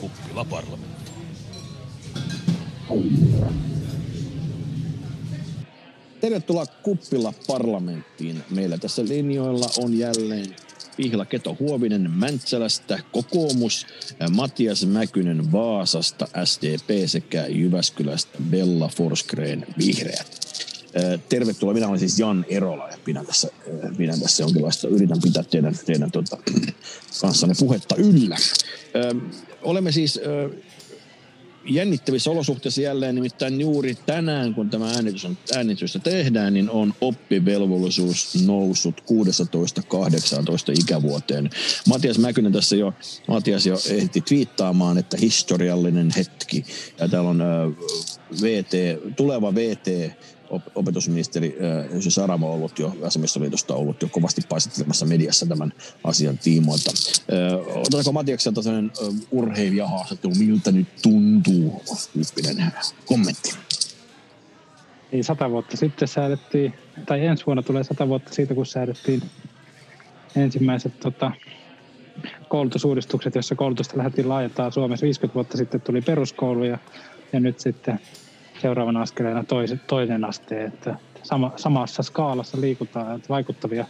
Kuppila parlamentti. Tervetuloa Kuppila parlamenttiin. Meillä tässä linjoilla on jälleen Pihla Keto Huovinen Mäntsälästä, kokoomus, Matias Mäkynen Vaasasta, SDP sekä Jyväskylästä Bella Forsgren Vihreät. Tervetuloa, minä olen siis Jan Erola ja pidän tässä, pidän tässä jonkinlaista, yritän pitää teidän, teidän tota, kanssanne puhetta yllä. Olemme siis jännittävissä olosuhteissa jälleen, nimittäin juuri tänään, kun tämä äänitys on, äänitystä tehdään, niin on oppivelvollisuus noussut 16-18 ikävuoteen. Matias Mäkynen tässä jo, Matias jo ehti twiittaamaan, että historiallinen hetki. Ja täällä on äh, VT, tuleva VT opetusministeri Jussi Saramo ollut jo, vasemmistoliitosta ollut jo kovasti paisittelemassa mediassa tämän asian tiimoilta. Otetaanko Matiakselta sellainen urheilijahaastattelu, miltä nyt tuntuu, tyyppinen kommentti? Niin sata vuotta sitten säädettiin, tai ensi vuonna tulee sata vuotta siitä, kun säädettiin ensimmäiset tota, koulutusuudistukset, jossa koulutusta lähdettiin laajentaa Suomessa 50 vuotta sitten tuli peruskoulu ja, ja nyt sitten seuraavana askeleena toisen, toinen aste, että sama, samassa skaalassa liikutaan, että vaikuttavia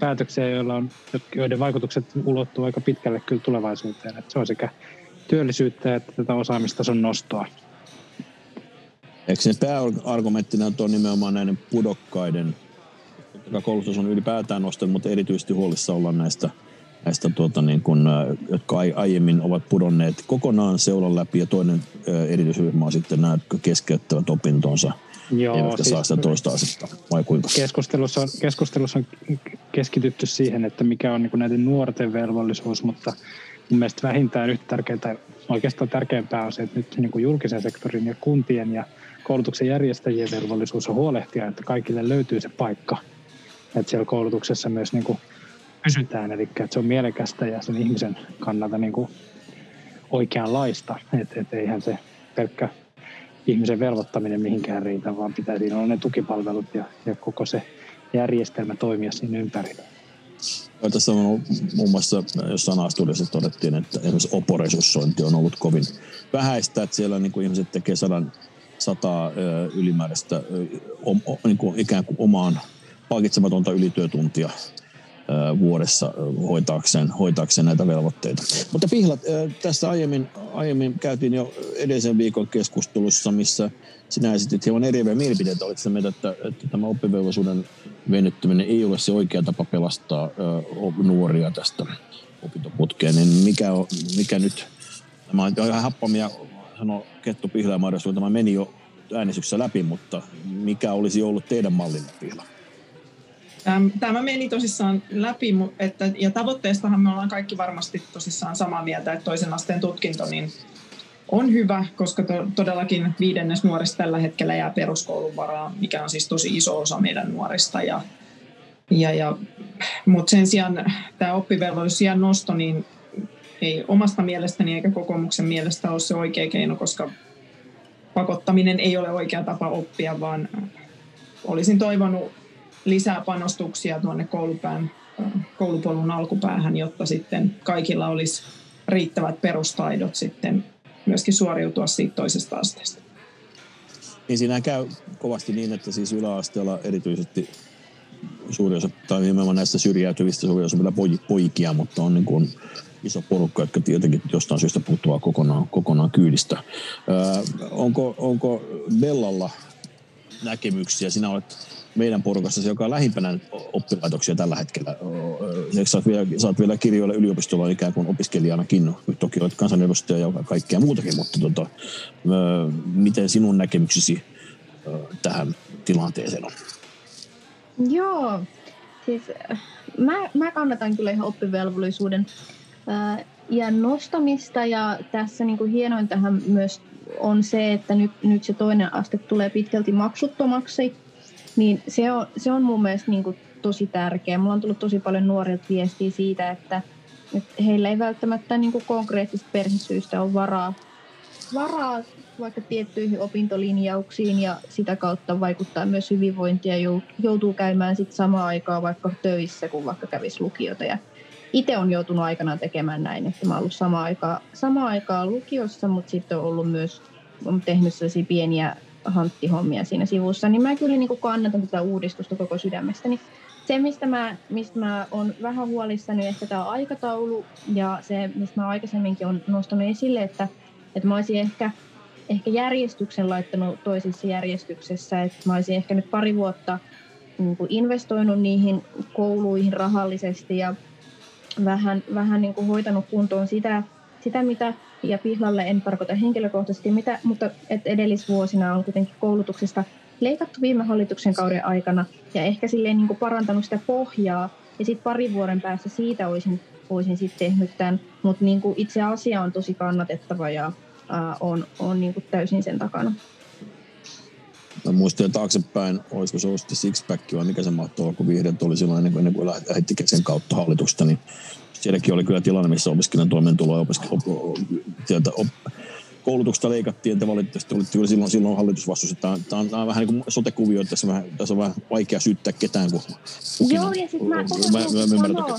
päätöksiä, joilla on, joiden vaikutukset ulottuu aika pitkälle kyllä tulevaisuuteen. Että se on sekä työllisyyttä että tätä osaamistason nostoa. Eikö se pääargumenttina tuo nimenomaan näiden pudokkaiden, koulutus on ylipäätään nostettu, mutta erityisesti huolissa ollaan näistä – näistä tuota, niin kun, jotka aiemmin ovat pudonneet kokonaan seulan läpi ja toinen erityisryhmä on sitten nämä, jotka keskeyttävät opintonsa Joo, eivätkä siis saa sitä toista asetta, vai kuinka? Keskustelussa on, keskustelussa on keskitytty siihen, että mikä on niin näiden nuorten velvollisuus, mutta mun mielestä vähintään yhtä tärkeää, oikeastaan tärkeämpää on se, että nyt niin julkisen sektorin ja kuntien ja koulutuksen järjestäjien velvollisuus on huolehtia, että kaikille löytyy se paikka. Että siellä koulutuksessa myös niin kuin pysytään, eli että se on mielekästä ja sen ihmisen kannalta niin kuin oikeanlaista, että et eihän se pelkkä ihmisen velvoittaminen mihinkään riitä, vaan pitää siinä olla ne tukipalvelut ja, ja koko se järjestelmä toimia siinä ympärillä. Ja tässä on muun muassa jossain astudiossa todettiin, että esimerkiksi oporesurssointi on ollut kovin vähäistä, että siellä niin kuin ihmiset tekee sadan, sata ylimääräistä niin kuin ikään kuin omaan palkitsematonta ylityötuntia vuodessa hoitaakseen, hoitaakseen näitä velvoitteita. Mutta Pihlat, tässä aiemmin, aiemmin käytiin jo edellisen viikon keskustelussa, missä sinä esitit hieman eriäviä mielipiteitä. Olit se mieltä, että, että tämä oppivelvollisuuden venyttäminen ei ole se oikea tapa pelastaa nuoria tästä opintoputkeen. Niin mikä, mikä nyt, tämä on ihan happamia, sanoi Kettu Pihla ja tämä meni jo äänestyksessä läpi, mutta mikä olisi ollut teidän mallinne Pihla? Tämä meni tosissaan läpi, että, ja tavoitteestahan me ollaan kaikki varmasti tosissaan samaa mieltä, että toisen asteen tutkinto niin on hyvä, koska to, todellakin viidennes nuorista tällä hetkellä jää peruskoulun varaan, mikä on siis tosi iso osa meidän nuorista. Ja, ja, ja, mutta sen sijaan tämä oppivelvollisuuden nosto niin ei omasta mielestäni eikä kokoomuksen mielestä ole se oikea keino, koska pakottaminen ei ole oikea tapa oppia, vaan olisin toivonut lisää panostuksia tuonne koulupään, koulupolun alkupäähän, jotta sitten kaikilla olisi riittävät perustaidot sitten myöskin suoriutua siitä toisesta asteesta. Niin siinä käy kovasti niin, että siis yläasteella erityisesti suuri osa, tai nimenomaan näistä syrjäytyvistä suuri osa poikia, mutta on niin kuin iso porukka, jotka tietenkin jostain syystä puuttuvat kokonaan, kokonaan kyydistä. Öö, onko, onko Bellalla näkemyksiä? Sinä olet meidän porukassa, joka on lähimpänä oppilaitoksia tällä hetkellä. Sä vielä, vielä kirjoilla yliopistolla ikään kuin opiskelijanakin. Toki olet kansanedustaja ja kaikkea muutakin, mutta tota, miten sinun näkemyksesi tähän tilanteeseen on? Joo, siis mä, mä kannatan kyllä ihan oppivelvollisuuden ja nostamista ja tässä niin kuin hienointahan myös on se, että nyt, nyt se toinen aste tulee pitkälti maksuttomaksi niin se on, se on mun mielestä niin kuin tosi tärkeä. Mulla on tullut tosi paljon nuorilta viestiä siitä, että, että heillä ei välttämättä niin kuin konkreettisista perhesyistä ole varaa varaa vaikka tiettyihin opintolinjauksiin ja sitä kautta vaikuttaa myös hyvinvointia ja joutuu käymään sit samaan aikaan vaikka töissä, kun vaikka kävisi lukiota. Ja itse on joutunut aikanaan tekemään näin, että mä oon ollut samaan aikaan, samaan aikaan lukiossa, mutta sitten on ollut myös on tehnyt sellaisia pieniä hanttihommia siinä sivussa, niin mä kyllä niin kuin kannatan tätä uudistusta koko sydämestäni. Se, mistä mä, mistä mä on vähän huolissani, ehkä tämä aikataulu ja se, mistä mä aikaisemminkin on nostanut esille, että, että mä olisin ehkä, ehkä järjestyksen laittanut toisessa järjestyksessä, että mä olisin ehkä nyt pari vuotta niin kuin investoinut niihin kouluihin rahallisesti ja vähän, vähän niin kuin hoitanut kuntoon sitä, sitä, mitä ja Pihlalle en tarkoita henkilökohtaisesti mitä, mutta et edellisvuosina on kuitenkin koulutuksesta leikattu viime hallituksen kauden aikana ja ehkä silleen niin kuin parantanut sitä pohjaa ja sitten parin vuoden päästä siitä olisin, olisin sitten tehnyt tämän, mutta niin itse asia on tosi kannatettava ja ää, on, on niin kuin täysin sen takana. Mä muistan taaksepäin, olisiko se ollut Sixpack vai mikä se mahtoi kun vihreät oli silloin ennen kuin, ennen kuin lähti sen kautta hallitusta, niin sielläkin oli kyllä tilanne, missä opiskelijan toimeentulo ja opisk- op, sieltä op, koulutuksesta leikattiin, että valitettavasti olitte kyllä silloin, silloin hallitusvastuussa. Tämä, tämä, on, tämä on vähän niin kuin sote-kuvio, että tässä, vähän, tässä on vähän vaikea syyttää ketään, kun Joo, ja sitten mä, mä, mä, mä, mä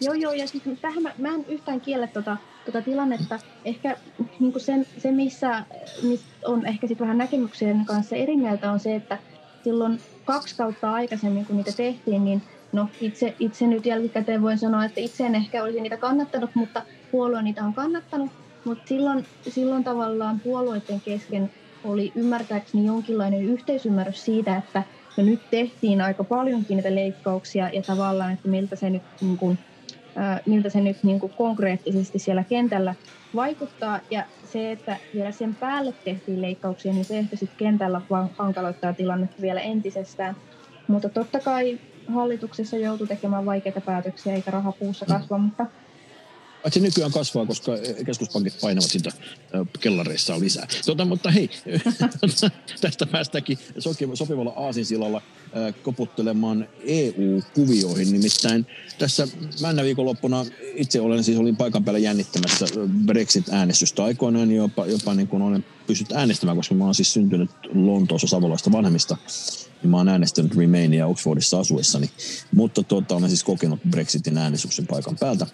Joo, joo, ja sitten tähän mä, mä en yhtään kiellä tota, tota tilannetta. Ehkä niin kuin sen, se, missä, missä on ehkä sit vähän näkemyksien kanssa eri mieltä, on se, että silloin kaksi kautta aikaisemmin, kun niitä tehtiin, niin No itse, itse nyt jälkikäteen voin sanoa, että itse en ehkä olisi niitä kannattanut, mutta puolue niitä on kannattanut. Mutta silloin, silloin tavallaan puolueiden kesken oli ymmärtääkseni jonkinlainen yhteisymmärrys siitä, että me nyt tehtiin aika paljonkin niitä leikkauksia ja tavallaan, että miltä se nyt, niin kuin, ää, miltä se nyt niin kuin konkreettisesti siellä kentällä vaikuttaa. Ja se, että vielä sen päälle tehtiin leikkauksia, niin se ehkä sitten kentällä vaan hankaloittaa tilannetta vielä entisestään. Mutta totta kai hallituksessa joutui tekemään vaikeita päätöksiä eikä raha puussa mm. kasva, mm. mutta se nykyään kasvaa, koska keskuspankit painavat sitä kellareissa lisää. Tota, mutta hei, tästä päästäänkin sopivalla aasinsilalla koputtelemaan EU-kuvioihin. Nimittäin tässä männä viikonloppuna itse olen siis olin paikan päällä jännittämässä Brexit-äänestystä aikoinaan jopa, jopa niin kuin olen pystynyt äänestämään, koska mä olen siis syntynyt Lontoossa savolaista vanhemmista niin mä oon äänestänyt Remainia Oxfordissa asuessani, mutta tuota, olen siis kokenut Brexitin äänestyksen paikan päältä.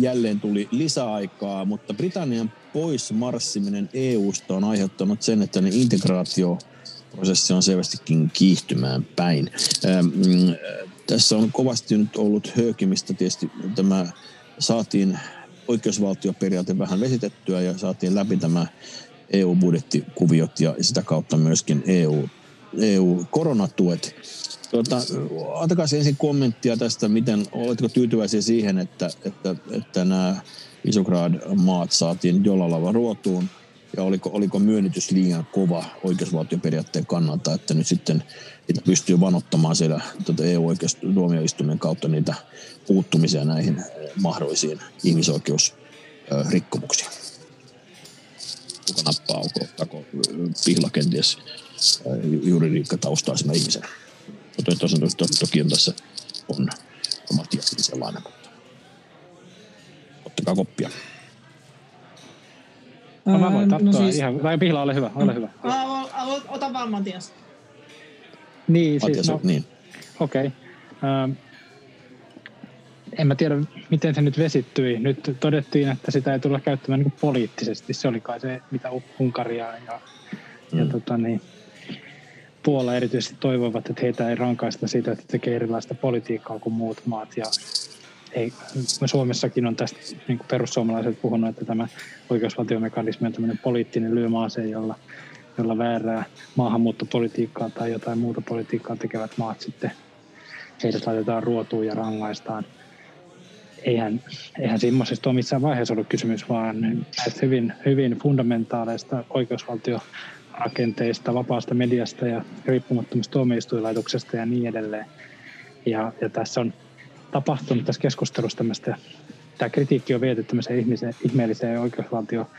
Jälleen tuli lisäaikaa, mutta Britannian pois marssiminen EUsta on aiheuttanut sen, että ne integraatio prosessi on selvästikin kiihtymään päin. Mm, tässä on kovasti nyt ollut höökimistä. Tietysti tämä saatiin oikeusvaltioperiaate vähän vesitettyä ja saatiin läpi tämä EU-budjettikuviot ja sitä kautta myöskin EU EU-koronatuet. Tuota, antakaa ensin kommenttia tästä, miten, oletko tyytyväisiä siihen, että, että, että nämä Isograd-maat saatiin jollain lailla ruotuun, ja oliko, oliko myönnytys liian kova oikeusvaltioperiaatteen kannalta, että nyt sitten että pystyy vanottamaan siellä tuota EU-oikeustuomioistuimen kautta niitä puuttumisia näihin mahdollisiin ihmisoikeusrikkomuksiin. Kuka nappaa, onko, onko pihla kenties juridiikkataustaisena ihmisenä. Mutta toki, toki on tässä on omat sellainen, mutta ottakaa koppia. No, mä voin no siis... ihan, vai Pihla, ole hyvä, ole hyvä. Ota vaan Matias. Niin, siis, no, niin. okei. Okay. Ähm, en mä tiedä, miten se nyt vesittyi. Nyt todettiin, että sitä ei tulla käyttämään niin poliittisesti. Se oli kai se, mitä Unkaria ja, mm. ja tota, niin, Puola erityisesti toivovat, että heitä ei rankaista siitä, että tekee erilaista politiikkaa kuin muut maat. Ja ei, me Suomessakin on tästä niin kuin perussuomalaiset puhunut, että tämä oikeusvaltiomekanismi on tämmöinen poliittinen lyömaase, jolla, jolla väärää maahanmuuttopolitiikkaa tai jotain muuta politiikkaa tekevät maat sitten, heidät laitetaan ruotuun ja rangaistaan. Eihän, eihän semmoisesta ole missään vaiheessa ollut kysymys, vaan näistä hyvin, hyvin fundamentaaleista oikeusvaltio rakenteista, vapaasta mediasta ja riippumattomasta tuomioistuinlaitoksesta ja niin edelleen. Ja, ja tässä on tapahtunut tässä keskustelussa tämmöistä, tämä kritiikki on viety tämmöiseen ihmeelliseen oikeusvaltio,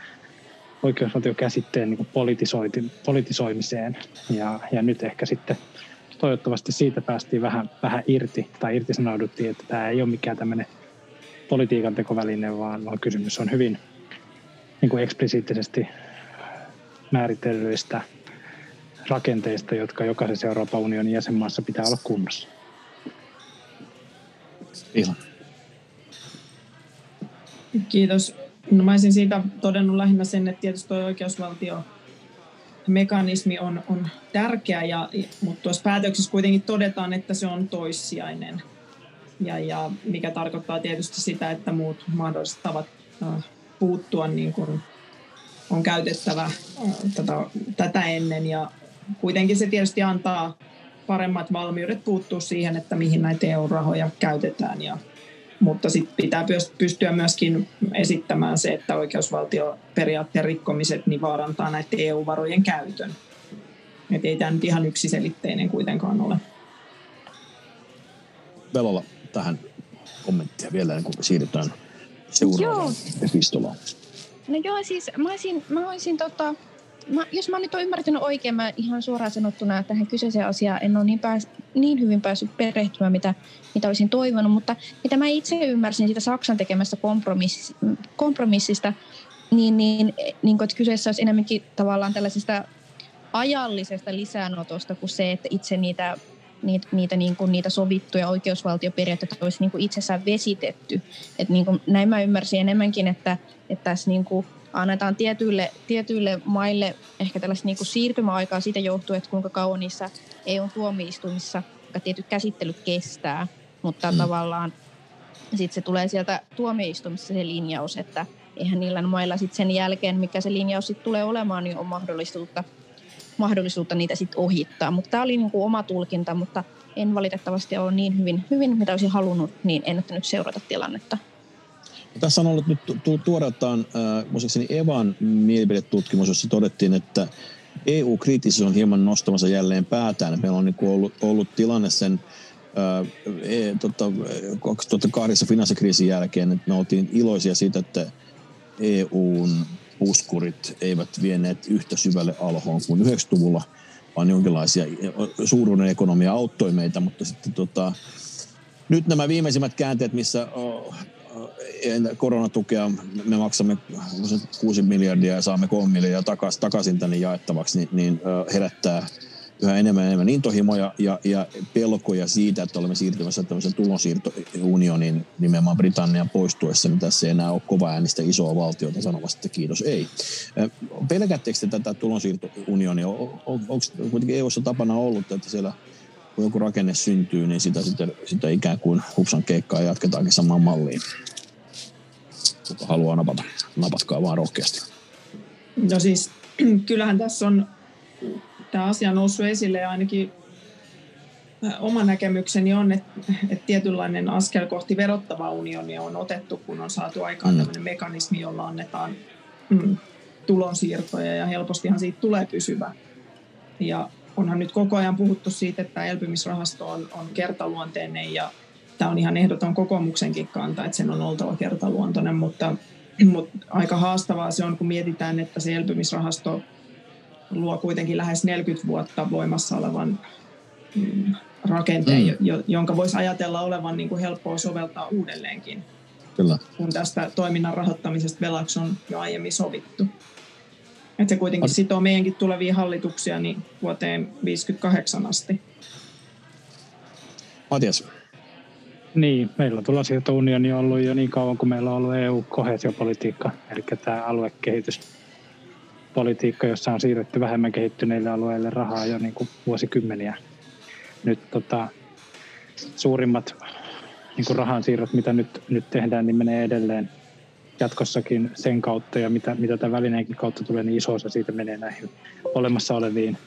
oikeusvaltiokäsitteen niin politisoimiseen. Ja, ja nyt ehkä sitten toivottavasti siitä päästiin vähän, vähän irti tai irtisanouduttiin, että tämä ei ole mikään tämmöinen politiikan tekoväline, vaan, vaan kysymys on hyvin niin kuin eksplisiittisesti määritellyistä rakenteista, jotka jokaisessa Euroopan unionin jäsenmaassa pitää olla kunnossa. Ihan. Kiitos. No mä olisin siitä todennut lähinnä sen, että tietysti tuo oikeusvaltio mekanismi on, on tärkeä, ja, mutta tuossa päätöksessä kuitenkin todetaan, että se on toissijainen. Ja, ja mikä tarkoittaa tietysti sitä, että muut mahdolliset tavat äh, puuttua niin kuin on käytettävä äh, tätä, tätä ennen. Ja kuitenkin se tietysti antaa paremmat valmiudet puuttua siihen, että mihin näitä EU-rahoja käytetään. Ja, mutta sitten pitää pystyä myöskin esittämään se, että oikeusvaltioperiaatteen rikkomiset niin vaarantaa näiden EU-varojen käytön. Et ei tämä nyt ihan yksiselitteinen kuitenkaan ole. Velolla tähän kommenttia vielä ennen kuin siirrytään seuraavaan epistolaan. No joo, siis mä olisin, mä olisin tota, mä, jos mä nyt olen ymmärtänyt oikein, mä ihan suoraan sanottuna tähän kyseiseen asiaan en ole niin, pääs, niin hyvin päässyt perehtymään, mitä, mitä olisin toivonut, mutta mitä mä itse ymmärsin siitä Saksan tekemästä kompromiss, kompromissista, niin, niin, niin että kyseessä olisi enemmänkin tavallaan tällaisesta ajallisesta lisäänotosta kuin se, että itse niitä niitä, niitä, niin kuin, niitä sovittuja oikeusvaltioperiaatteita olisi niin kuin itsessään vesitetty. Et niin kuin, näin mä ymmärsin enemmänkin, että, että tässä niin kuin, annetaan tietyille, tietyille maille ehkä tällaista niin kuin siirtymäaikaa siitä johtuen, että kuinka kauan niissä EU-tuomioistuimissa tietty käsittely kestää, mutta mm. tavallaan sitten se tulee sieltä tuomioistuimissa se linjaus, että eihän niillä mailla sitten sen jälkeen, mikä se linjaus sitten tulee olemaan, niin on mahdollisuutta, mahdollisuutta niitä sitten ohittaa. Mutta tämä oli niin kuin oma tulkinta, mutta en valitettavasti ole niin hyvin, hyvin mitä olisin halunnut, niin en nyt seurata tilannetta. Tässä on ollut nyt tu- tuoreeltaan äh, muistaakseni Evan mielipidetutkimus, jossa todettiin, että EU-kriittisyys on hieman nostamassa jälleen päätään. Meillä on niin ollut, ollut tilanne sen äh, e, tota, 2008 finanssikriisin jälkeen, että me oltiin iloisia siitä, että EUn puskurit eivät vieneet yhtä syvälle alhoon kuin 90-luvulla, vaan jonkinlaisia suuruuden ekonomia auttoi meitä, mutta sitten tota, nyt nämä viimeisimmät käänteet, missä koronatukea me maksamme 6 miljardia ja saamme 3 miljardia takaisin, takaisin tänne jaettavaksi, niin, niin herättää yhä enemmän ja enemmän intohimoja ja, ja pelkoja siitä, että olemme siirtymässä tämmöisen tulonsiirtounioniin nimenomaan Britannian poistuessa, niin tässä ei enää ole kova äänistä isoa valtiota sanomassa, että kiitos ei. Pelkäättekö te tätä tulonsiirtounionia? Onko kuitenkin EU-ssa tapana ollut, että siellä kun joku rakenne syntyy, niin sitä, sitä, sitä ikään kuin hupsan keikkaa jatketaankin samaan malliin. Kuka haluaa napata, napatkaa vaan rohkeasti. No siis kyllähän tässä on tämä asia noussut esille ja ainakin oma näkemykseni on, että, että tietynlainen askel kohti verottavaa unionia on otettu, kun on saatu aikaan mm. tämmöinen mekanismi, jolla annetaan mm, tulonsiirtoja ja helpostihan siitä tulee pysyvä. Ja onhan nyt koko ajan puhuttu siitä, että elpymisrahasto on, on kertaluonteinen ja tämä on ihan ehdoton kokoomuksenkin kanta, että sen on oltava kertaluontoinen, mutta, mutta aika haastavaa se on, kun mietitään, että se elpymisrahasto luo kuitenkin lähes 40 vuotta voimassa olevan mm, rakenteen, mm. jonka voisi ajatella olevan niin kuin helppoa soveltaa uudelleenkin, Kyllä. kun tästä toiminnan rahoittamisesta velaksi on jo aiemmin sovittu. Että se kuitenkin sitoo meidänkin tulevia hallituksia niin vuoteen 58 asti. Matias. Niin, meillä on tulonsiirtounioni ollut jo niin kauan kuin meillä on ollut EU-kohesiopolitiikka, eli tämä aluekehityspolitiikka, jossa on siirretty vähemmän kehittyneille alueille rahaa jo niin kuin vuosikymmeniä. Nyt tota, suurimmat niin kuin rahansiirrot, mitä nyt, nyt tehdään, niin menee edelleen jatkossakin sen kautta ja mitä, mitä tämän välineenkin kautta tulee, niin iso osa siitä menee näihin olemassa oleviin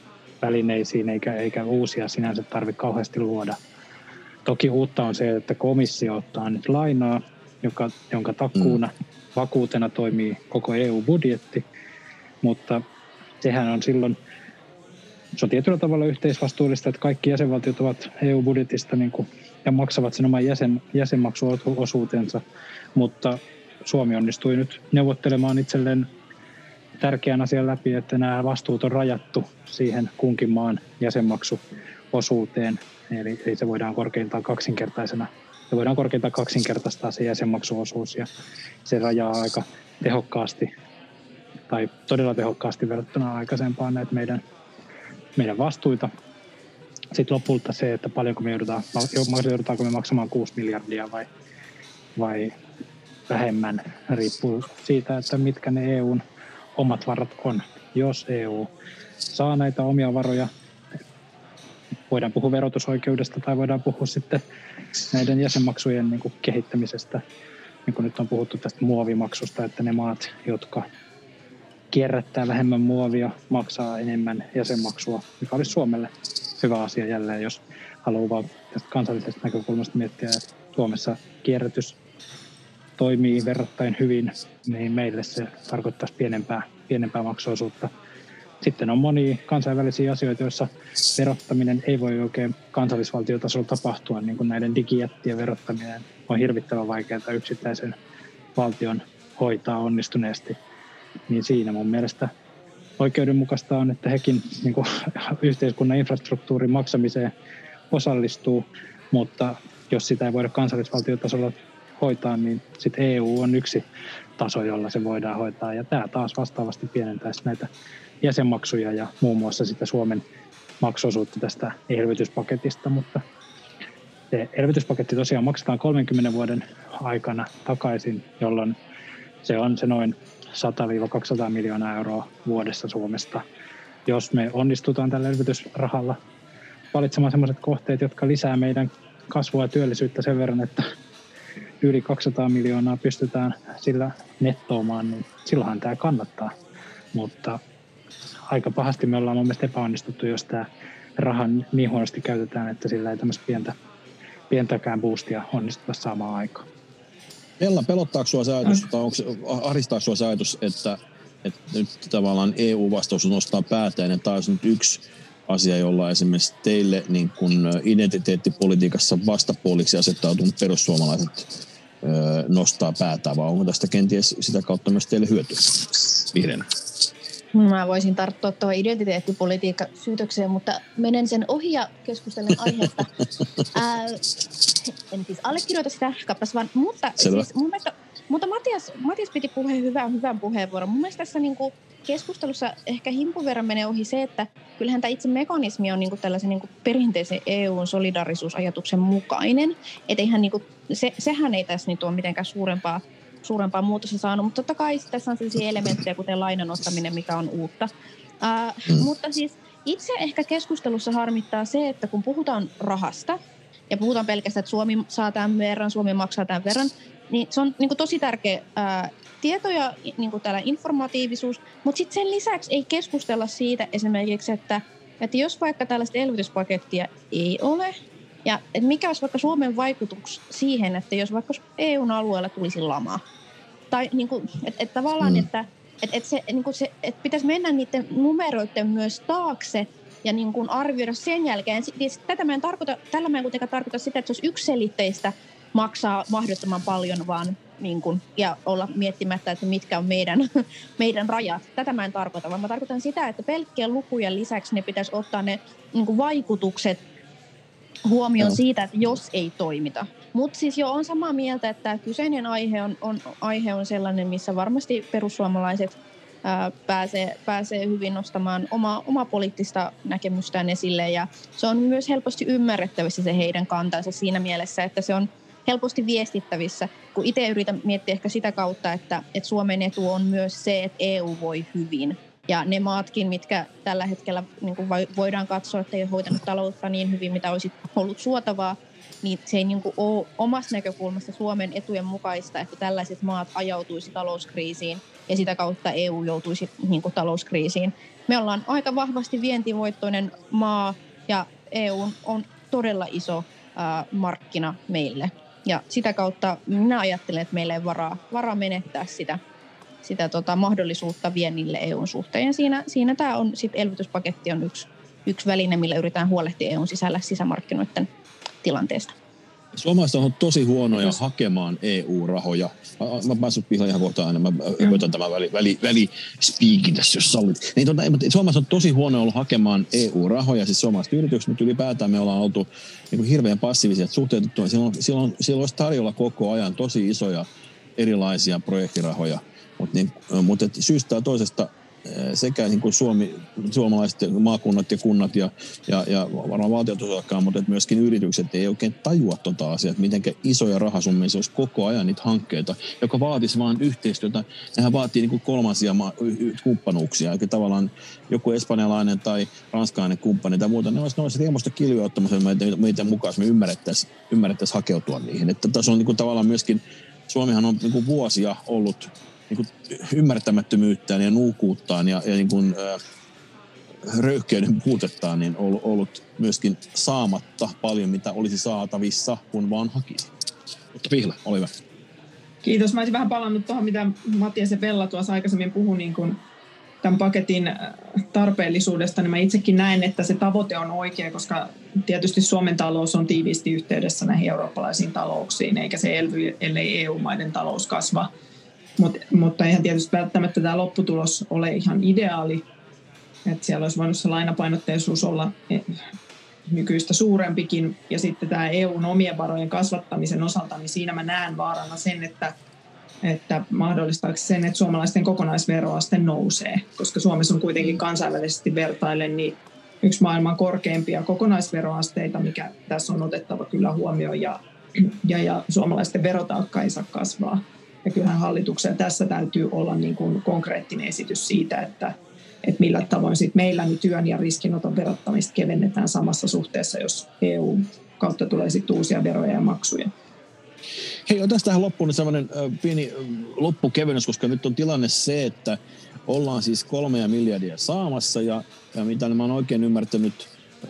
välineisiin, eikä, eikä uusia sinänsä tarvitse kauheasti luoda. Toki uutta on se, että komissio ottaa nyt lainaa, joka, jonka takkuuna, mm. vakuutena toimii koko EU-budjetti, mutta sehän on silloin, se on tietyllä tavalla yhteisvastuullista, että kaikki jäsenvaltiot ovat EU-budjetista niin kuin, ja maksavat sen oman jäsen, jäsenmaksuosuutensa, mutta Suomi onnistui nyt neuvottelemaan itselleen tärkeän asian läpi, että nämä vastuut on rajattu siihen kunkin maan jäsenmaksuosuuteen. Eli, eli se voidaan korkeintaan kaksinkertaisena se voidaan korkeintaan kaksinkertaistaa se jäsenmaksuosuus ja se rajaa aika tehokkaasti tai todella tehokkaasti verrattuna aikaisempaan näitä meidän, meidän vastuita. Sitten lopulta se, että paljonko me joudutaan, joudutaanko me maksamaan 6 miljardia vai, vai vähemmän, riippuu siitä, että mitkä ne EUn omat varat on. Jos EU saa näitä omia varoja, voidaan puhua verotusoikeudesta tai voidaan puhua sitten näiden jäsenmaksujen niin kuin kehittämisestä, niin kuin nyt on puhuttu tästä muovimaksusta, että ne maat, jotka kierrättää vähemmän muovia, maksaa enemmän jäsenmaksua, mikä olisi Suomelle hyvä asia jälleen, jos haluaa vaan tästä kansallisesta näkökulmasta miettiä, että Suomessa kierrätys toimii verrattain hyvin, niin meille se tarkoittaisi pienempää, pienempää maksuosuutta. Sitten on monia kansainvälisiä asioita, joissa verottaminen ei voi oikein kansallisvaltiotasolla tapahtua, niin kuin näiden digijättien verottaminen on hirvittävän vaikeaa yksittäisen valtion hoitaa onnistuneesti. Niin siinä mun mielestä oikeudenmukaista on, että hekin niin kuin, yhteiskunnan infrastruktuurin maksamiseen osallistuu, mutta jos sitä ei voida kansallisvaltiotasolla hoitaa, niin sitten EU on yksi taso, jolla se voidaan hoitaa. Ja tämä taas vastaavasti pienentäisi näitä jäsenmaksuja ja muun muassa sitä Suomen maksuosuutta tästä elvytyspaketista, mutta se elvytyspaketti tosiaan maksetaan 30 vuoden aikana takaisin, jolloin se on se noin 100-200 miljoonaa euroa vuodessa Suomesta. Jos me onnistutaan tällä elvytysrahalla valitsemaan sellaiset kohteet, jotka lisää meidän kasvua ja työllisyyttä sen verran, että yli 200 miljoonaa pystytään sillä nettoomaan, niin silloinhan tämä kannattaa. Mutta aika pahasti me ollaan mun mielestä epäonnistuttu, jos tämä raha niin huonosti käytetään, että sillä ei tämmöistä pientä, pientäkään boostia onnistuta saamaan aikaan. Ella, pelottaako sinua se ajatus, tai onko, ahdistaako sinua se ajatus, että, että nyt tavallaan EU-vastaus nostaa päätään, ja tämä olisi nyt yksi asia, jolla esimerkiksi teille niin kun identiteettipolitiikassa vastapuoliksi asettautunut perussuomalaiset öö, nostaa päätään, vai onko tästä kenties sitä kautta myös teille hyötyä vihreänä? Mä voisin tarttua tuohon identiteettipolitiikka-syytökseen, mutta menen sen ohi ja keskustelen aiheesta. Ää, en siis allekirjoita sitä kappas vaan, mutta, siis mun mielestä, mutta Matias, Matias piti puheen hyvän, hyvän puheenvuoron. Mun mielestä tässä niin kuin, keskustelussa ehkä himpun verran menee ohi se, että kyllähän tämä itse mekanismi on niin kuin tällaisen niin kuin perinteisen EUn solidarisuusajatuksen mukainen. Et eihän, niin kuin, se, sehän ei tässä nyt ole mitenkään suurempaa suurempaa muutosta saanut, mutta totta kai tässä on sellaisia elementtejä, kuten lainan ottaminen, mikä on uutta. Uh, mm. Mutta siis itse ehkä keskustelussa harmittaa se, että kun puhutaan rahasta ja puhutaan pelkästään, että Suomi saa tämän verran, Suomi maksaa tämän verran, niin se on niin kuin tosi tärkeä ää, tieto ja niin kuin täällä informatiivisuus, mutta sitten sen lisäksi ei keskustella siitä esimerkiksi, että, että jos vaikka tällaista elvytyspakettia ei ole, ja mikä olisi vaikka Suomen vaikutus siihen, että jos vaikka EUn alueella tulisi lama, tai niin kuin, että, että tavallaan, mm. että, että, että, se, niin kuin se, että pitäisi mennä niiden numeroiden myös taakse ja niin kuin arvioida sen jälkeen. Tätä mä en tarkoita, tällä mä en kuitenkaan tarkoita sitä, että se olisi yksiselitteistä maksaa mahdottoman paljon, vaan niin kuin, ja olla miettimättä, että mitkä on meidän, meidän rajat. Tätä mä en tarkoita, vaan mä tarkoitan sitä, että pelkkien lukujen lisäksi ne pitäisi ottaa ne niin kuin vaikutukset huomioon siitä, että jos ei toimita. Mutta siis jo on samaa mieltä, että kyseinen aihe on, on, aihe on sellainen, missä varmasti perussuomalaiset ää, pääsee, pääsee hyvin nostamaan oma, oma poliittista näkemystään esille. Ja se on myös helposti ymmärrettävissä se heidän kantansa siinä mielessä, että se on helposti viestittävissä, kun itse yritän miettiä ehkä sitä kautta, että, että Suomen etu on myös se, että EU voi hyvin. Ja ne maatkin, mitkä tällä hetkellä niin kuin voidaan katsoa, että ei ole hoitanut taloutta niin hyvin, mitä olisi ollut suotavaa, niin se ei niin kuin ole omasta näkökulmasta Suomen etujen mukaista, että tällaiset maat ajautuisi talouskriisiin ja sitä kautta EU joutuisi niin kuin talouskriisiin. Me ollaan aika vahvasti vientivoittoinen maa ja EU on todella iso ää, markkina meille. Ja sitä kautta minä ajattelen, että meillä ei varaa, varaa menettää sitä, sitä tota, mahdollisuutta viennille EUn suhteen. Ja siinä, siinä tämä on, sit elvytyspaketti on yksi, yksi väline, millä yritetään huolehtia EUn sisällä sisämarkkinoiden tilanteesta. Suomalaiset on tosi huonoja Jos... hakemaan EU-rahoja. Mä päässyt pihaan ihan kohta aina. Mä mm. tämän väli, väli, väli speakin tässä, jos sallit. Niin, tuota, suomalaiset on tosi huonoja ollut hakemaan EU-rahoja, siis suomalaiset yritykset, mutta ylipäätään me ollaan oltu niin kuin hirveän passiivisia suhteutettua. Silloin, silloin, silloin olisi tarjolla koko ajan tosi isoja erilaisia projektirahoja Mutta niin, mut syystä ja toisesta sekä niin kuin Suomi, suomalaiset maakunnat ja kunnat ja, ja, ja varmaan valtiot osaakaan, mutta myöskin yritykset ei oikein tajua tuota asiaa, että miten isoja rahasummia se olisi koko ajan niitä hankkeita, joka vaatisi vain yhteistyötä. Nehän vaatii niin kuin kolmansia ma- kumppanuuksia, eli tavallaan joku espanjalainen tai ranskalainen kumppani tai muuta, ne olisi, ne olisi riemusta kiljoa ottamassa meitä, meitä mukaan, me ymmärrettäisiin ymmärrettäisi hakeutua niihin. Että tässä on niin kuin tavallaan myöskin, Suomihan on niin kuin vuosia ollut niin kuin ymmärtämättömyyttään ja nuukuuttaan ja, ja niin kuin, äh, röyhkeyden puutettaan niin ollut, ollut myöskin saamatta paljon, mitä olisi saatavissa, kun vaan hakisi. Mutta Pihla, ole hyvä. Kiitos. Mä olisin vähän palannut tuohon, mitä Matias ja Vella tuossa aikaisemmin puhui niin kuin tämän paketin tarpeellisuudesta, niin mä itsekin näen, että se tavoite on oikea, koska tietysti Suomen talous on tiiviisti yhteydessä näihin eurooppalaisiin talouksiin, eikä se elvy, ellei EU-maiden talous kasva – Mut, mutta eihän tietysti välttämättä tämä lopputulos ole ihan ideaali. Että siellä olisi voinut se lainapainotteisuus olla e, nykyistä suurempikin. Ja sitten tämä EUn omien varojen kasvattamisen osalta, niin siinä mä näen vaarana sen, että, että mahdollistaako sen, että suomalaisten kokonaisveroaste nousee. Koska Suomessa on kuitenkin kansainvälisesti vertaillen niin yksi maailman korkeimpia kokonaisveroasteita, mikä tässä on otettava kyllä huomioon. Ja, ja, ja suomalaisten verotaakka ei saa kasvaa. Ja kyllähän hallituksen tässä täytyy olla niin kuin konkreettinen esitys siitä, että, että millä tavoin sit meillä niin työn ja riskinoton verottamista kevennetään samassa suhteessa, jos EU kautta tulee sitten uusia veroja ja maksuja. Hei, otetaan tähän loppuun sellainen pieni loppukevennys, koska nyt on tilanne se, että ollaan siis kolmea miljardia saamassa ja, ja mitä mä oon oikein ymmärtänyt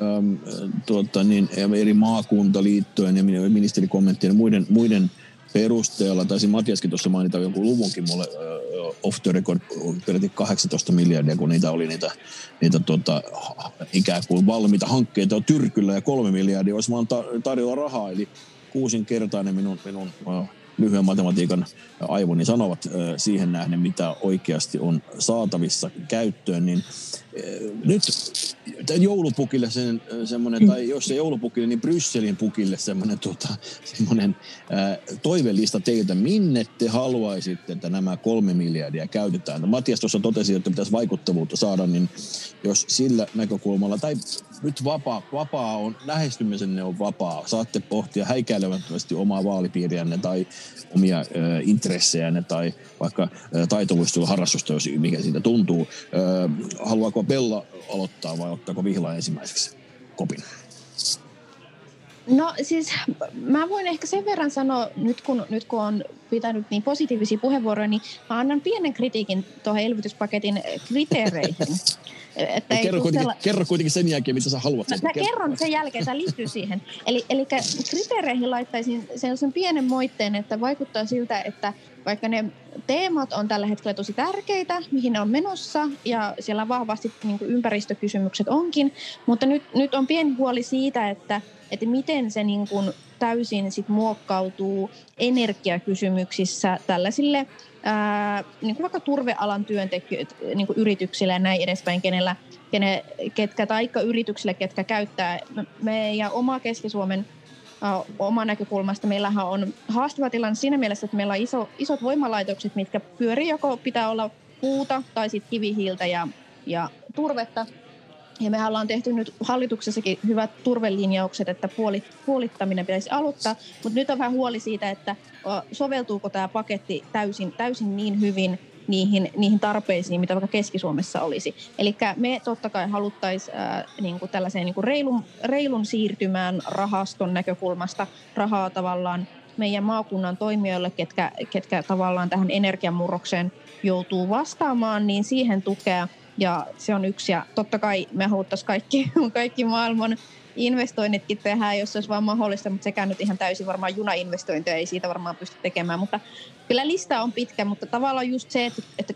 äm, tuota, niin, eri maakuntaliittojen ja ministerikommenttien ja muiden, muiden perusteella, taisi Matiaskin tuossa mainita jonkun luvunkin mulle off the record, peräti 18 miljardia, kun niitä oli niitä, niitä tuota, ikään kuin valmiita hankkeita on tyrkyllä ja kolme miljardia olisi vaan tarjolla rahaa, eli kuusinkertainen minun, minun lyhyen matematiikan aivoni sanovat siihen nähden, mitä oikeasti on saatavissa käyttöön, niin nyt joulupukille sen, semmoinen, tai jos se joulupukille, niin Brysselin pukille semmoinen, tota, semmoinen ää, toivellista teiltä, minne te haluaisitte, että nämä kolme miljardia käytetään. No, Matias tuossa totesi, että pitäisi vaikuttavuutta saada, niin jos sillä näkökulmalla, tai nyt vapaa, vapaa on, lähestymisenne on vapaa, saatte pohtia häikäilemättömästi omaa vaalipiiriänne tai omia ö, intressejänne tai vaikka taitoluistelun harrastusta, jos mikä siitä tuntuu. Ö, haluaako Bella aloittaa vai ottaako Vihla ensimmäiseksi kopin? No siis mä voin ehkä sen verran sanoa, nyt kun, nyt kun on pitänyt niin positiivisia puheenvuoroja, niin mä annan pienen kritiikin tuohon elvytyspaketin kriteereihin. Että ei kerro, kuitenkin, sella... kerro kuitenkin sen jälkeen, mitä sä haluat. Mä, mä kerron sen jälkeen, tämä liittyy siihen. Eli, eli kriteereihin laittaisin sellaisen pienen moitteen, että vaikuttaa siltä, että vaikka ne teemat on tällä hetkellä tosi tärkeitä, mihin ne on menossa, ja siellä vahvasti niin kuin ympäristökysymykset onkin, mutta nyt, nyt on pieni huoli siitä, että, että miten se niin kuin täysin sit muokkautuu energiakysymyksissä tällaisille ää, niin kuin vaikka turvealan työntekijöitä, niin kuin yrityksille ja näin edespäin, kenellä, kene, ketkä, taikka yrityksille, ketkä käyttää meidän oma Keski-Suomen oma näkökulmasta. Meillähän on haastava tilanne siinä mielessä, että meillä on iso, isot voimalaitokset, mitkä pyörii joko pitää olla puuta tai sitten kivihiiltä ja, ja turvetta. Ja me ollaan tehty nyt hallituksessakin hyvät turvelinjaukset, että puolit, puolittaminen pitäisi aloittaa, mutta nyt on vähän huoli siitä, että soveltuuko tämä paketti täysin, täysin niin hyvin niihin, niihin tarpeisiin, mitä vaikka Keski-Suomessa olisi. Eli me totta kai haluttaisiin niin kuin tällaiseen niin kuin reilun, reilun siirtymään rahaston näkökulmasta rahaa tavallaan meidän maakunnan toimijoille, ketkä, ketkä tavallaan tähän energiamurrokseen joutuu vastaamaan, niin siihen tukea – ja se on yksi. Ja totta kai me haluttaisiin kaikki, kaikki maailman investoinnitkin tehdä, jos se olisi vaan mahdollista, mutta sekään nyt ihan täysin varmaan junainvestointeja ei siitä varmaan pysty tekemään. Mutta kyllä lista on pitkä, mutta tavallaan just se, että, että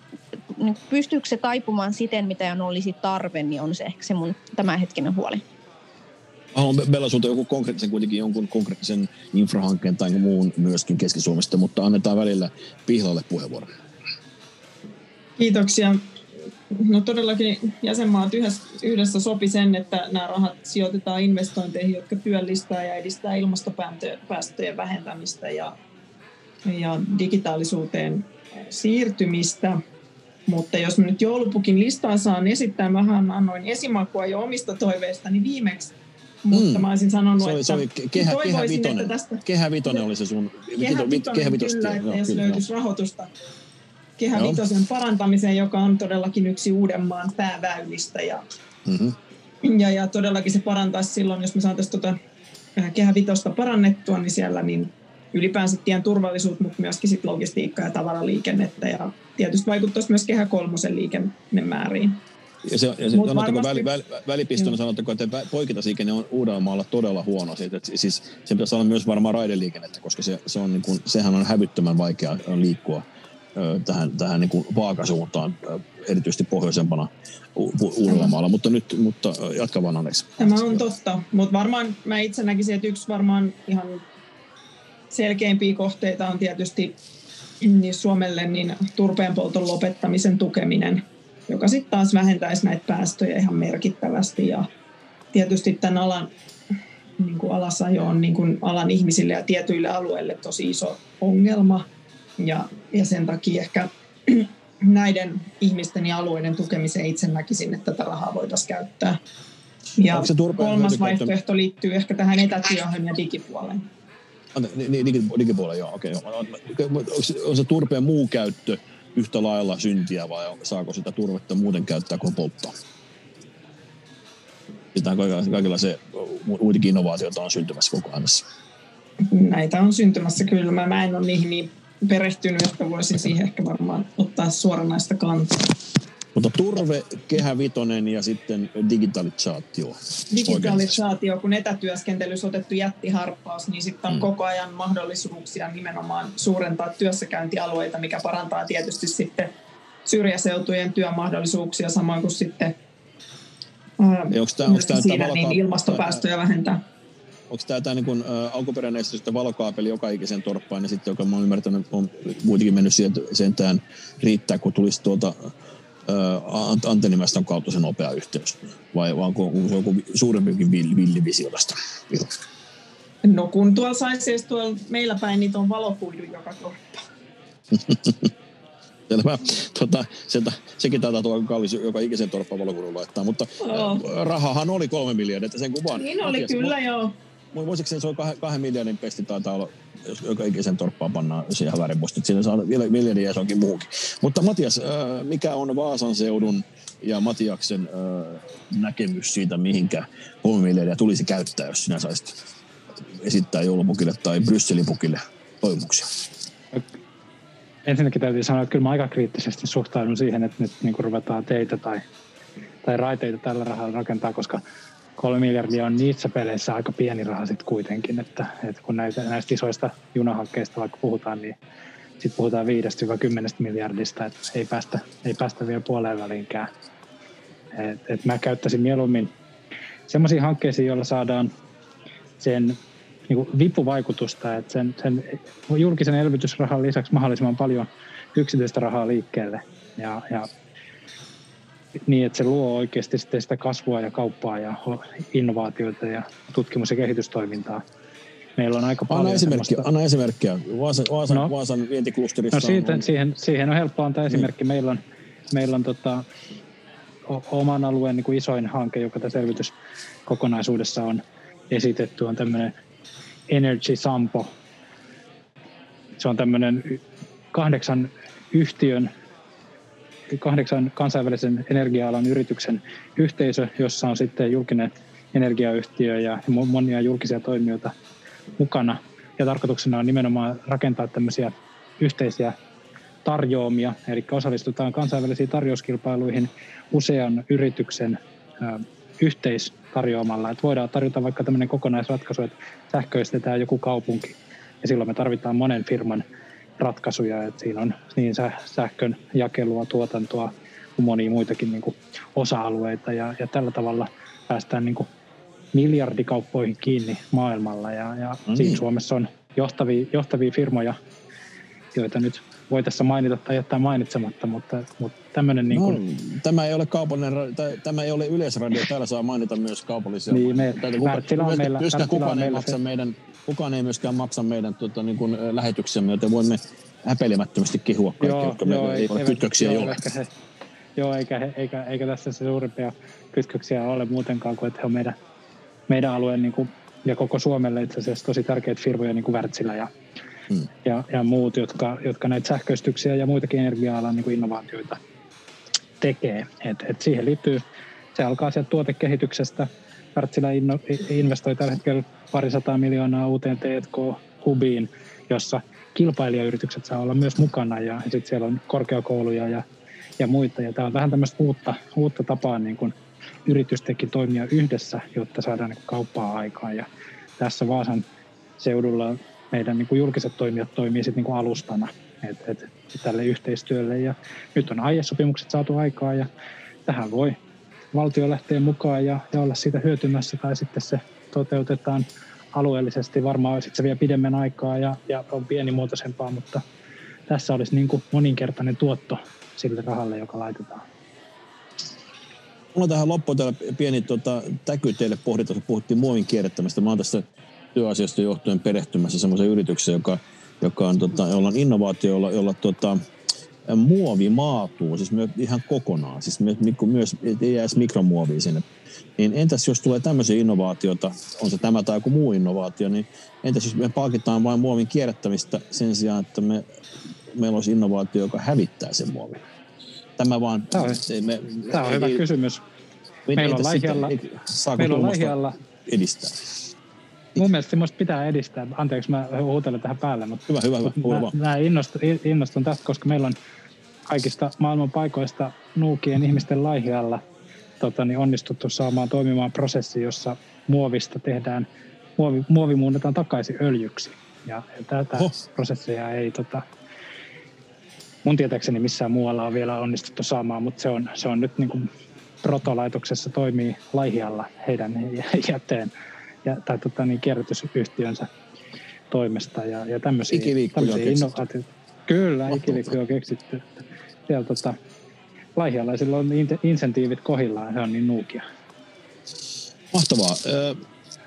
niin pystyykö se taipumaan siten, mitä on olisi tarve, niin on se ehkä se mun tämänhetkinen huoli. Haluan Bella sulta joku konkreettisen, kuitenkin jonkun konkreettisen infrahankkeen tai muun myöskin Keski-Suomesta, mutta annetaan välillä Pihlalle puheenvuoro. Kiitoksia. No todellakin jäsenmaat yhdessä, yhdessä sopi sen, että nämä rahat sijoitetaan investointeihin, jotka työllistää ja edistää ilmastopäästöjen vähentämistä. Ja, ja digitaalisuuteen siirtymistä. Mutta jos mä nyt joulupukin listaa saan esittää, vähän annoin esimakua jo omista toiveistani viimeksi. Mutta mm. mä olisin sanonut, se oli, että se oli kehä, kehä vitonen. Että tästä... Kehä vitonen oli se sun... Kehä vitonen, kehä vitonen kyllä, että jos löytyisi rahoitusta Kehä Joo. vitosen parantamiseen, joka on todellakin yksi Uudenmaan pääväylistä. Ja, mm-hmm. ja, ja todellakin se parantaisi silloin, jos me saataisiin tuota Kehä vitosta parannettua, niin siellä niin ylipäänsä tien turvallisuutta, mutta myöskin sit logistiikkaa ja tavaraliikennettä ja tietysti vaikuttaisi myös Kehä kolmosen liikennemääriin. Ja se, ja se varmasti, väli, väli, välipistona sanottako, että poikitasliikenne on Uudellamaalla todella huono. Siitä, että siis se pitäisi olla myös varmaan raideliikennettä, koska se, se on niin kuin, sehän on hävyttömän vaikea liikkua tähän, tähän niin kuin vaakasuuntaan, erityisesti pohjoisempana Uudellamaalla, mutta nyt mutta jatka vaan Aleksi. Tämä on totta, mutta varmaan mä itse näkisin, että yksi varmaan ihan selkeimpiä kohteita on tietysti niin Suomelle niin turpeen polton lopettamisen tukeminen, joka sitten taas vähentäisi näitä päästöjä ihan merkittävästi. Ja tietysti tämän alan niin kuin alasajo on niin kuin alan ihmisille ja tietyille alueille tosi iso ongelma ja, ja sen takia ehkä näiden ihmisten ja alueiden tukemiseen itse näkisin, että tätä rahaa voitaisiin käyttää. Ja kolmas vaihtoehto liittyy ehkä tähän etätyöhön ja digipuoleen. Niin, digipuoleen, joo, okei. Okay, on se turpeen muu käyttö yhtä lailla syntiä vai saako sitä turvetta muuten käyttää kuin polttaa? Sitä on kaikilla se, muitakin innovaatioita on syntymässä koko ajan. Näitä on syntymässä kyllä. Mä, mä en ole niihin niin perehtynyt, että voisin siihen ehkä varmaan ottaa suoranaista kantaa. Mutta turve, kehä vitonen ja sitten digitalisaatio. Digitalisaatio, kun etätyöskentelyssä otettu jättiharppaus, niin sitten on mm. koko ajan mahdollisuuksia nimenomaan suurentaa työssäkäyntialueita, mikä parantaa tietysti sitten syrjäseutujen työmahdollisuuksia, samoin kuin sitten ää, onko tämä, onko tämä siinä niin ilmastopäästöjä vähentää onko tämä, tämä niin alkuperäinen esitys, että valokaapeli joka ikisen torppaan ja sitten joka mä oon ymmärtänyt, on kuitenkin mennyt sieltä sentään riittää, kun tulisi tuota ä, antennimästön kautta se nopea yhteys? Vai, vai onko, se joku suurempikin villivisio tästä? No kun tuolla saisi siis tuolla meillä päin, niitä on valokuidu joka torppa. Selvä. Tota, sieltä, sekin taitaa tuolla kallis joka ikisen torppa valokuidun laittaa, mutta oh. rahahan oli kolme miljardia, että sen kuvaan. Niin oli Matias, kyllä, joo muistaakseni se on kahden, kahden miljardin pesti taitaa olla, jos joka ikisen torppaan pannaan siihen väripostit, siinä saa vielä miljardia ja se onkin muukin. Mutta Matias, äh, mikä on Vaasan seudun ja Matiaksen äh, näkemys siitä, mihinkä kolme miljardia tulisi käyttää, jos sinä saisit esittää joulupukille tai Brysselin pukille toivomuksia? Ensinnäkin täytyy sanoa, että kyllä mä aika kriittisesti suhtaudun siihen, että nyt niin ruvetaan teitä tai, tai raiteita tällä rahalla rakentaa, koska kolme miljardia on niissä peleissä aika pieni raha sitten kuitenkin, että, että kun näitä, näistä isoista junahankkeista vaikka puhutaan, niin sitten puhutaan viidestä vai kymmenestä miljardista, että ei päästä, ei päästä vielä puoleen väliinkään. Et, et mä käyttäisin mieluummin sellaisiin hankkeisiin, joilla saadaan sen niin kuin vipuvaikutusta, että sen, sen julkisen elvytysrahan lisäksi mahdollisimman paljon yksityistä rahaa liikkeelle ja, ja niin, että se luo oikeasti sitten sitä kasvua ja kauppaa ja innovaatioita ja tutkimus- ja kehitystoimintaa. Meillä on aika paljon Anna, esimerkki, anna esimerkkiä. Vaasan, Vaasan, no, Vaasan vientiklusterissa no siitä, on... siihen, siihen on helppo antaa esimerkki. Niin. Meillä on, meillä on tota, oman alueen niin kuin isoin hanke, joka tässä selvityskokonaisuudessa on esitetty, on tämmöinen Energy Sampo. Se on tämmöinen kahdeksan yhtiön kahdeksan kansainvälisen energia-alan yrityksen yhteisö, jossa on sitten julkinen energiayhtiö ja monia julkisia toimijoita mukana. Ja tarkoituksena on nimenomaan rakentaa tämmöisiä yhteisiä tarjoamia, eli osallistutaan kansainvälisiin tarjouskilpailuihin usean yrityksen yhteistarjoamalla. Että voidaan tarjota vaikka tämmöinen kokonaisratkaisu, että sähköistetään joku kaupunki, ja silloin me tarvitaan monen firman ratkaisuja, että siinä on niin sähkön jakelua, tuotantoa kuin monia muitakin niin kuin osa-alueita ja, ja tällä tavalla päästään niin kuin miljardikauppoihin kiinni maailmalla ja, ja mm. siinä Suomessa on johtavia, johtavia firmoja joita nyt voi tässä mainita tai jättää mainitsematta, mutta, mutta tämmöinen... Niin kuin... no, tämä ei ole kaupallinen, tämä ei ole yleisradio, täällä saa mainita myös kaupallisia. Niin, me, Wärtsilä on meillä, myöskään kukaan, ei maksa se. meidän, kukaan ei myöskään maksa meidän tota, niin kuin, lähetyksemme, joten voimme häpeilemättömästi kehua kaikki, joo, jotka joo, meillä ei, ei ole kytköksiä joo, ei ole. He, joo, eikä, eikä, eikä tässä se suurimpia kytköksiä ole muutenkaan kuin, että he on meidän, meidän alueen niin kuin, ja koko Suomelle itse asiassa tosi tärkeitä firmoja, niin kuin Wärtsilä ja hmm. ja, ja muut, jotka, jotka näitä sähköistyksiä ja muitakin energia-alan niin innovaatioita tekee. Et, et siihen liittyy, se alkaa sieltä tuotekehityksestä. Wärtsilä inno, investoi tällä hetkellä parisataa miljoonaa uuteen T&K-hubiin, jossa kilpailijayritykset saa olla myös mukana ja sitten siellä on korkeakouluja ja, ja muita. Ja tämä on vähän tämmöistä uutta, uutta tapaa niin kuin yritystenkin toimia yhdessä, jotta saadaan niin kauppaa aikaan. Ja tässä Vaasan seudulla meidän niin kuin julkiset toimijat toimii sitten niin alustana et, et, tälle yhteistyölle. Ja nyt on aiesopimukset saatu aikaa ja tähän voi valtio lähteä mukaan ja, ja olla siitä hyötymässä tai sitten se toteutetaan alueellisesti. Varmaan sitten se vie pidemmän aikaa ja, ja on pienimuotoisempaa, mutta tässä olisi niin kuin moninkertainen tuotto sille rahalle, joka laitetaan. Mulla on tähän loppuun täällä pieni tota, täky teille pohdita, kun puhuttiin muovin kierrättämistä. Mä oon tässä työasiasta johtuen perehtymässä semmoisen yrityksen, joka, joka on, tota, jolla on innovaatio, jolla, jolla tota, muovi maatuu, siis myös ihan kokonaan, siis myös, myös ei edes mikromuovia sinne. Niin entäs jos tulee tämmöisiä innovaatioita, on se tämä tai joku muu innovaatio, niin entäs jos me palkitaan vain muovin kierrättämistä sen sijaan, että me, meillä olisi innovaatio, joka hävittää sen muovin? Tämä vaan... Tämä on, se, me, tämä on ei, hyvä ei, kysymys. Meillä on Laihialla, meillä on Laihialla edistää? Mun mielestä semmoista pitää edistää. Anteeksi, mä huutelen tähän päälle, mutta hyvä, hyvä, hyvä. Mä, mä innostun, innostun tästä, koska meillä on kaikista maailman paikoista nuukien ihmisten laihialla tota, niin onnistuttu saamaan toimimaan prosessi, jossa muovista tehdään, muovi, muovi muunnetaan takaisin öljyksi. Ja tätä oh. prosessia ei tota, mun tietääkseni missään muualla on vielä onnistuttu saamaan, mutta se on, se on nyt niin kuin protolaitoksessa toimii Laihialla heidän jätteen ja, tai tota, niin, kierrätysyhtiönsä toimesta ja, ja tämmöisiä, tämmöisiä innovaatioita. Kyllä, ikilikku on keksitty. Siellä tota, laihialaisilla on insentiivit kohillaan, se on niin nuukia. Mahtavaa.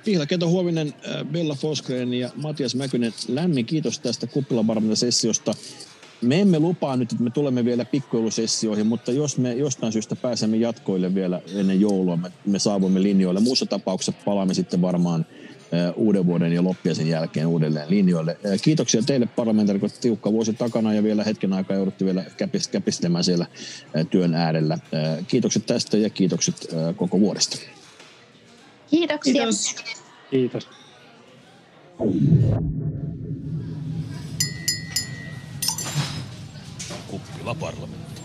Pihla Keto Huovinen, Bella Fosgren ja Matias Mäkynen, lämmin kiitos tästä kuppilabarmenta-sessiosta me emme lupaa nyt, että me tulemme vielä pikkuilusessioihin, mutta jos me jostain syystä pääsemme jatkoille vielä ennen joulua, me, me saavumme linjoille. Muussa tapauksessa palaamme sitten varmaan uuden vuoden ja loppiaisen jälkeen uudelleen linjoille. Kiitoksia teille parlamentaarikot, tiukka vuosi takana ja vielä hetken aikaa joudutte vielä käpistelemään siellä työn äärellä. Kiitokset tästä ja kiitokset koko vuodesta. Kiitoksia. Kiitos. Kiitos. Kuppila parlamentti.